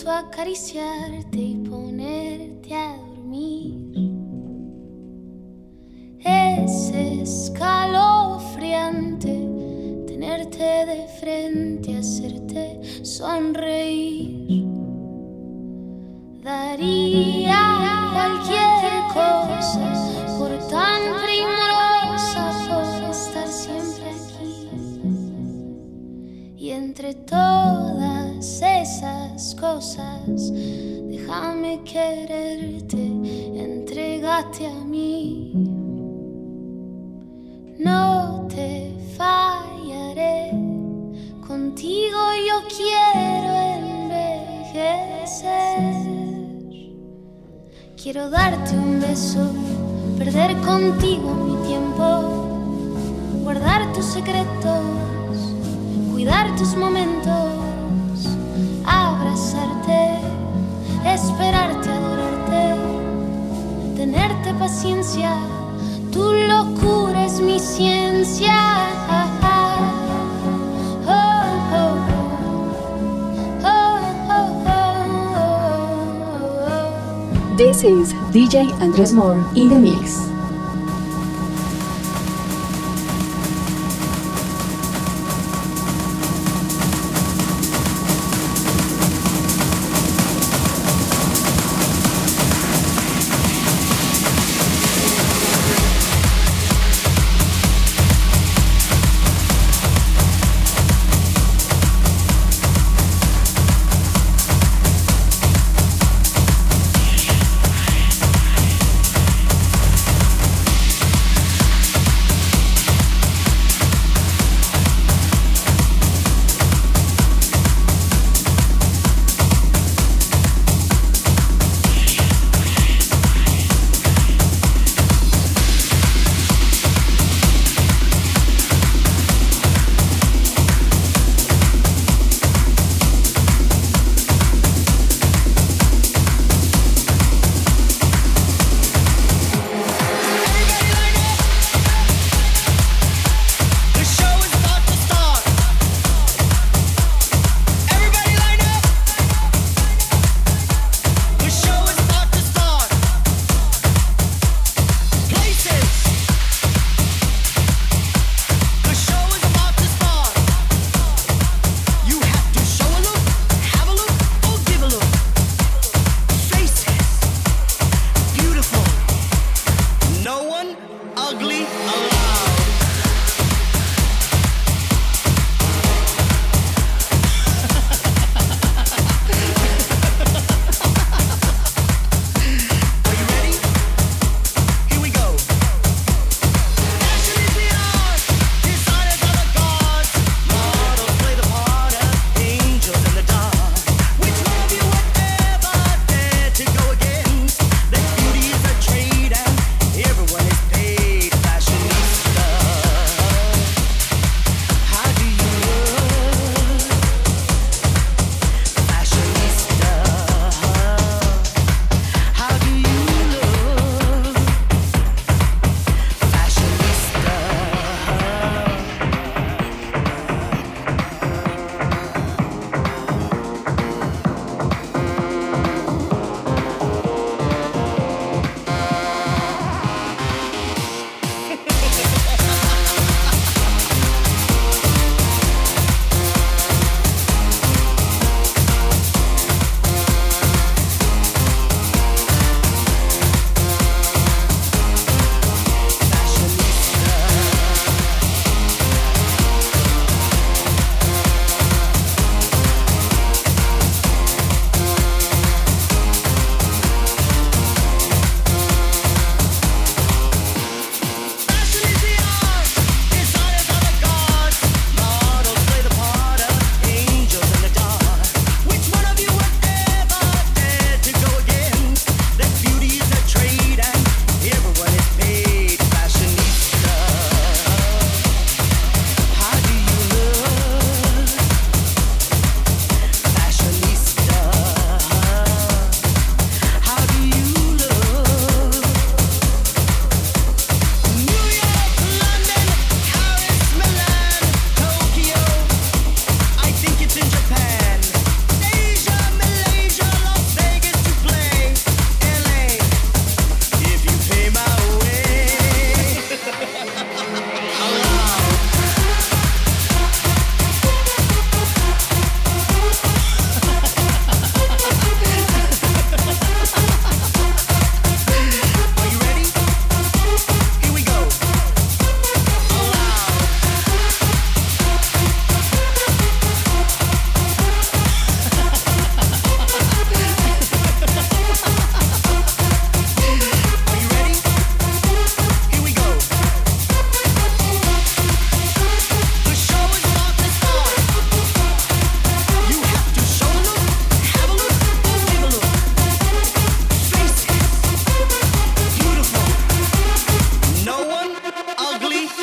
junto a acariciarte y poner Andres Moore in the mix.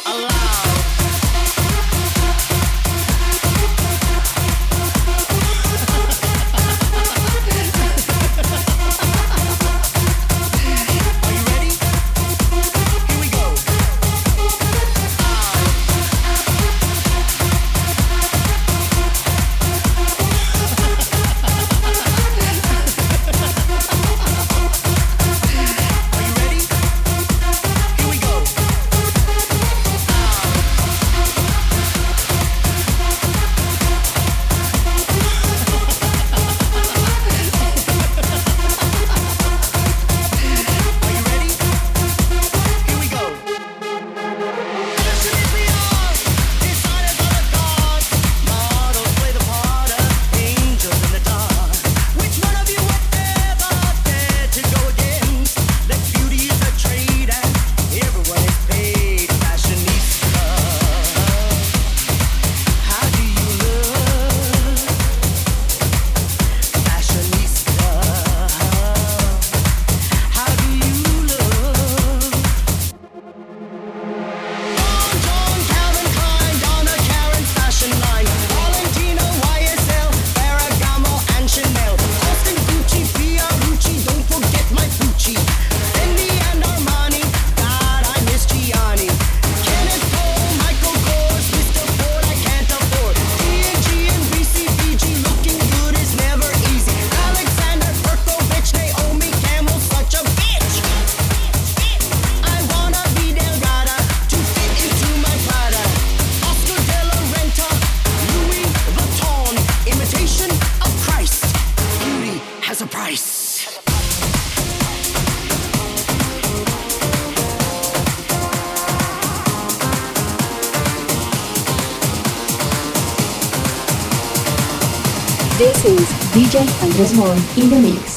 allow. This is DJ Andres Moore in the mix.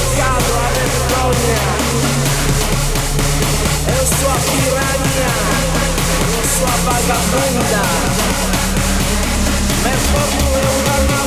sua vagabunda. Mas como eu na minha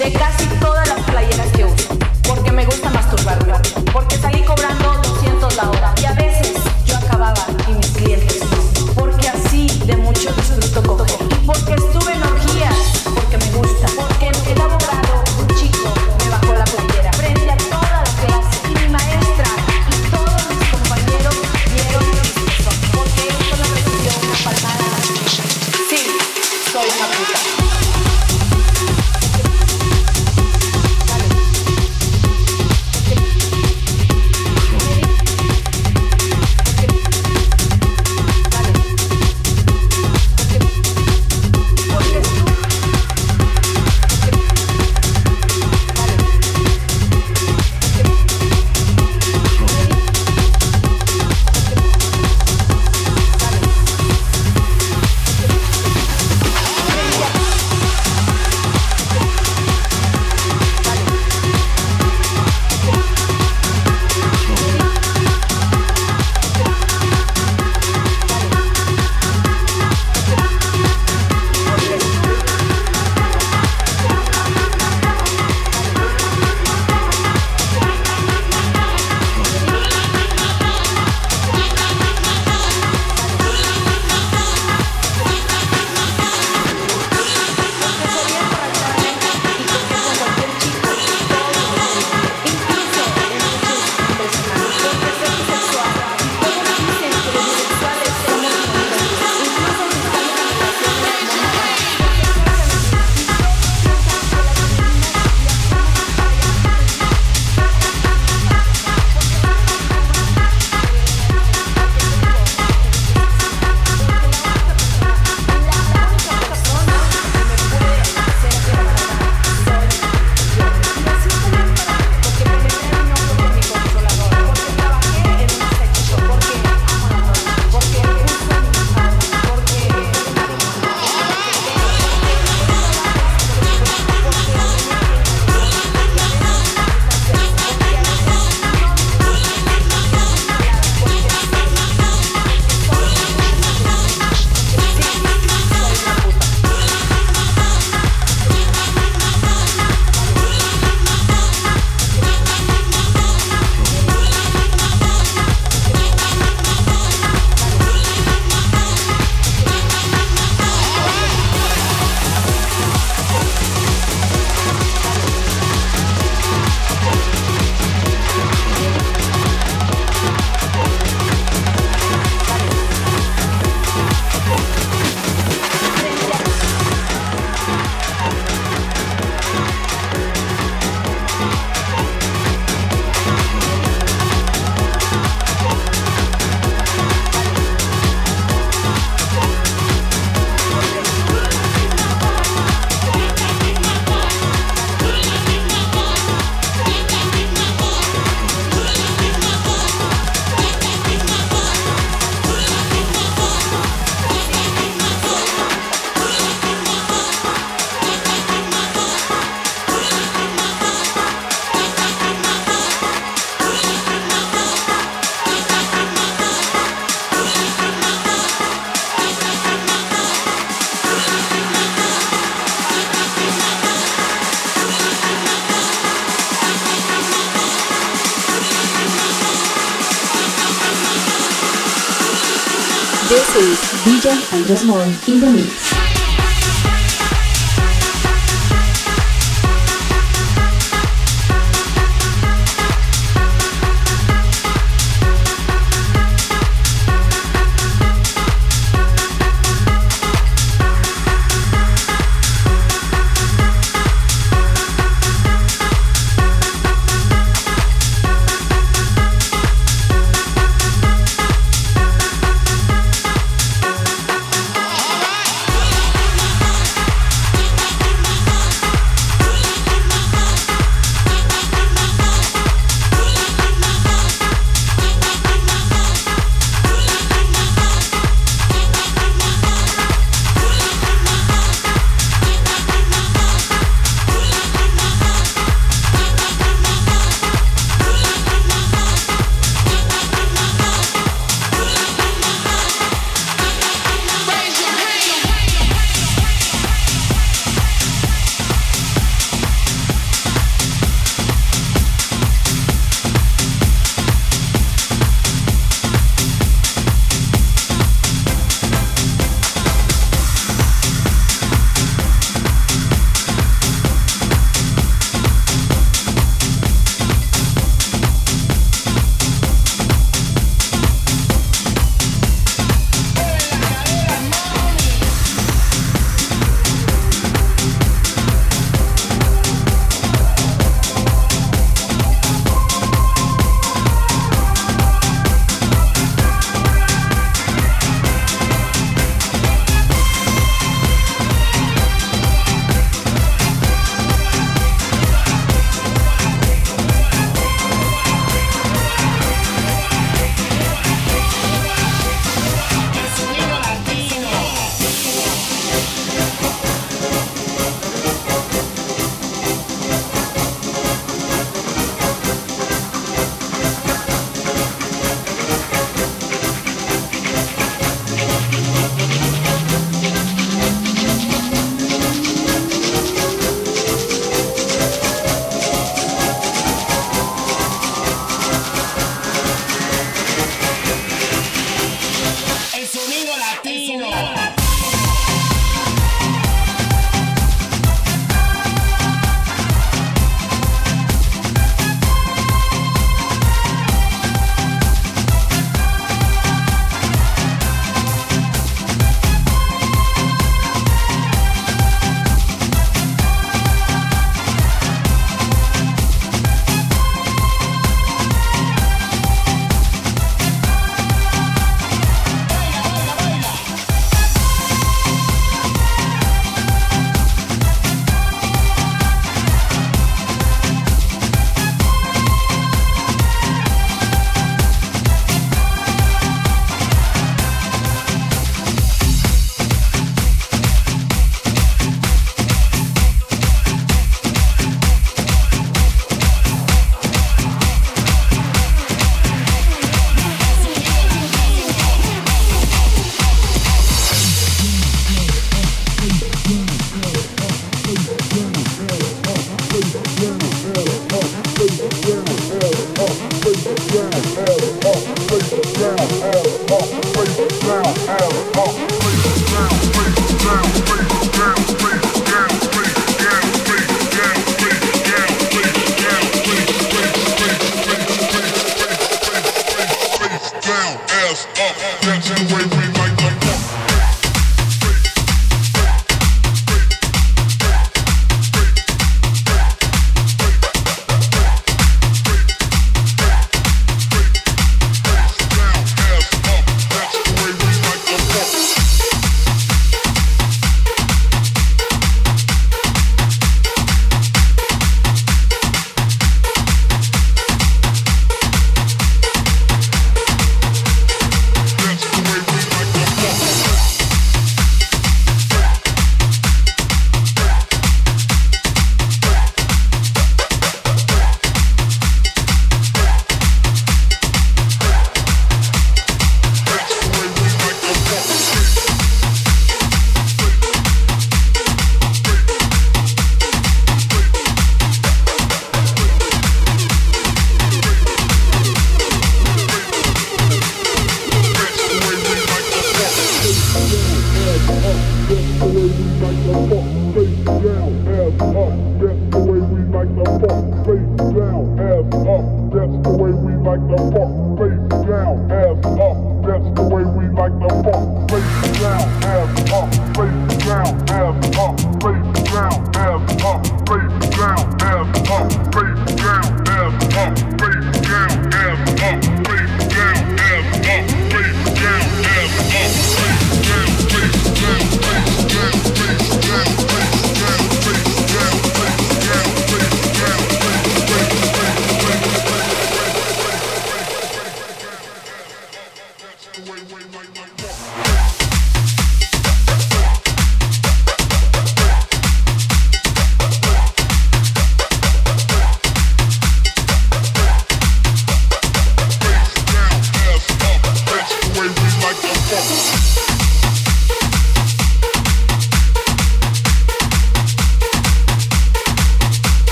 This is DJ Andres Moore in the mix.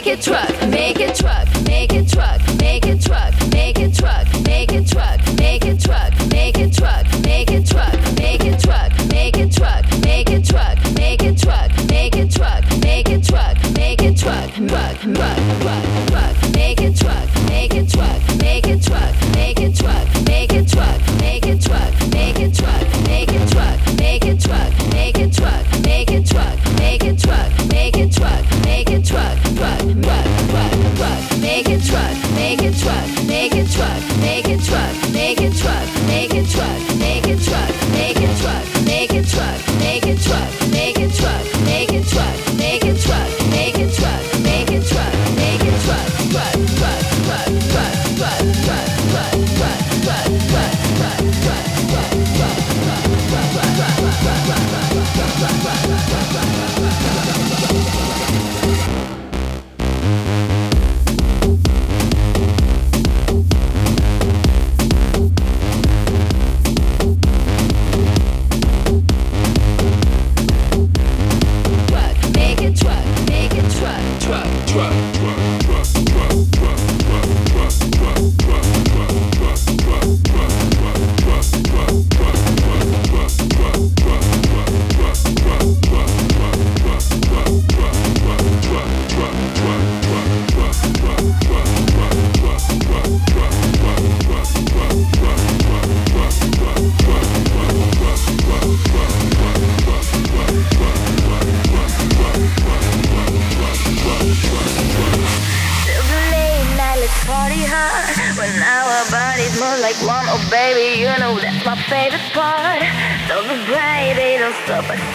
Make it truck, make it truck,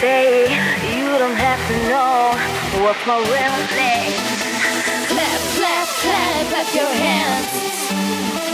You don't have to know what my real name. Clap, clap, clap, clap your hands.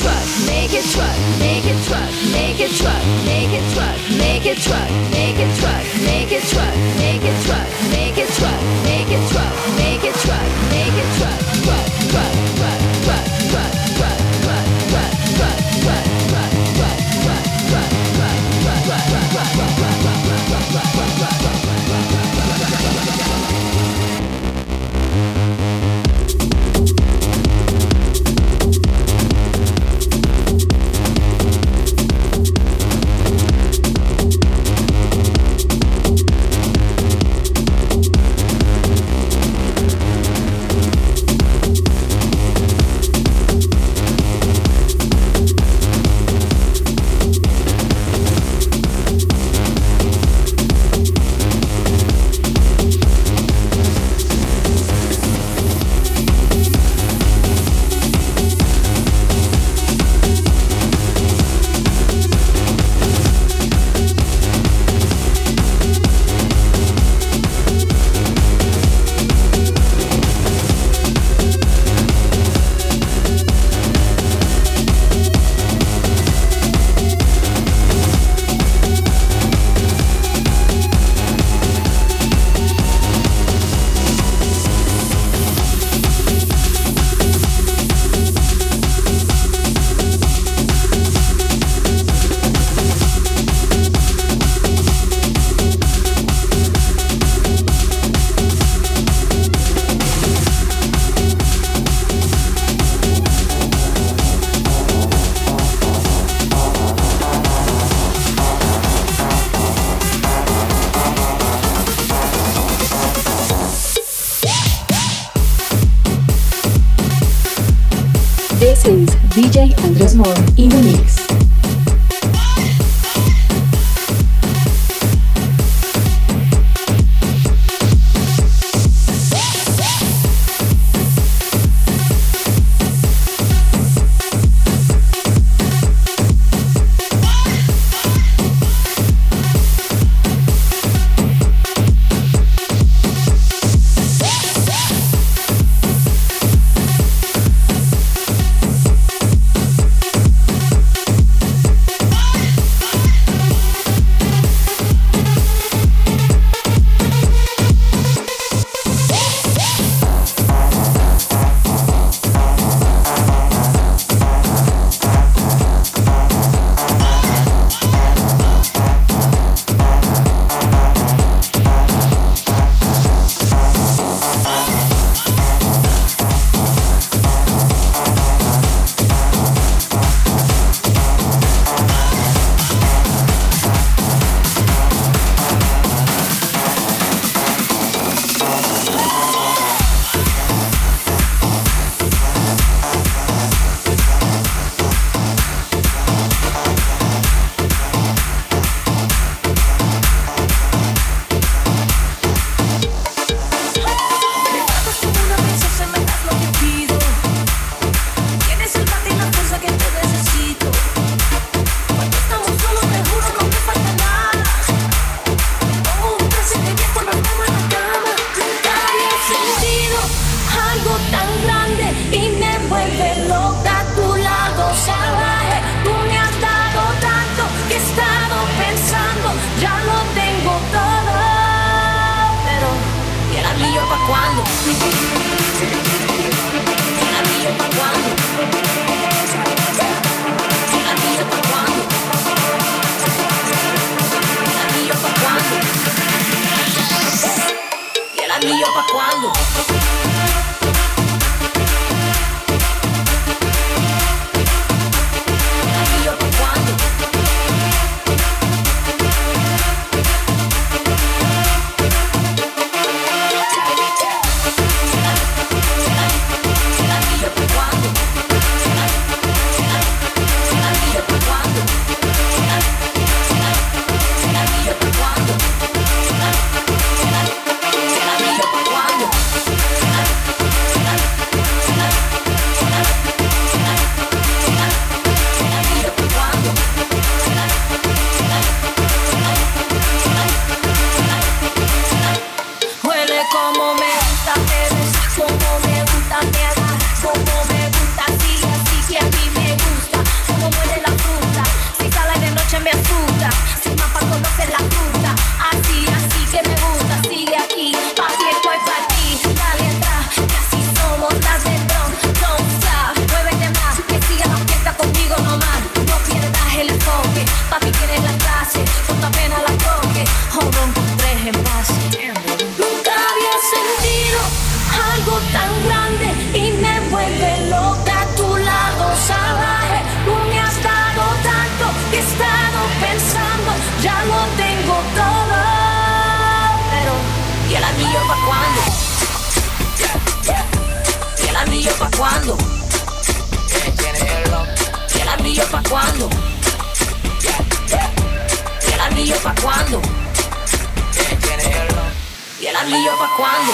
truck, make it truck, make it truck, make it truck, make it truck, make it truck, make it truck, make it truck, make it truck, make it anillo pa' cuando, ¿Y el anillo pa' cuando, ¿Y el anillo pa' cuando.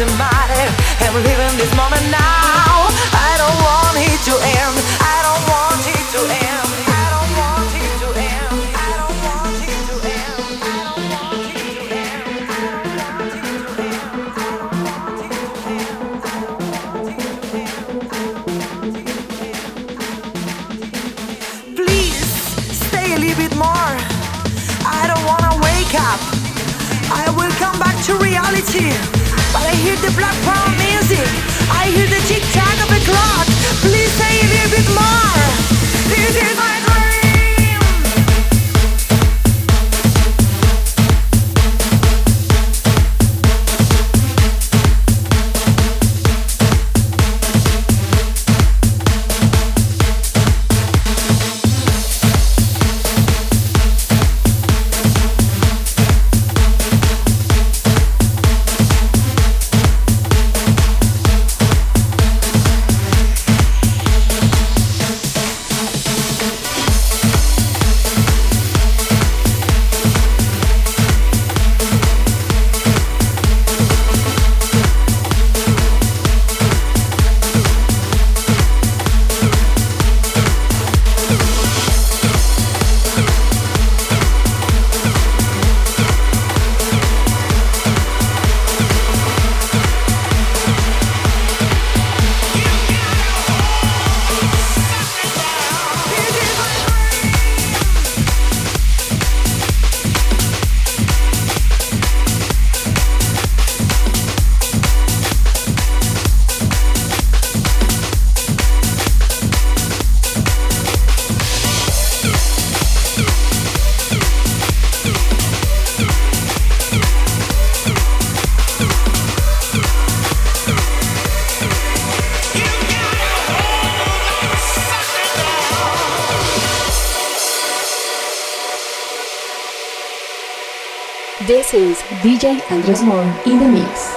in my This is DJ Andres Moore in the mix.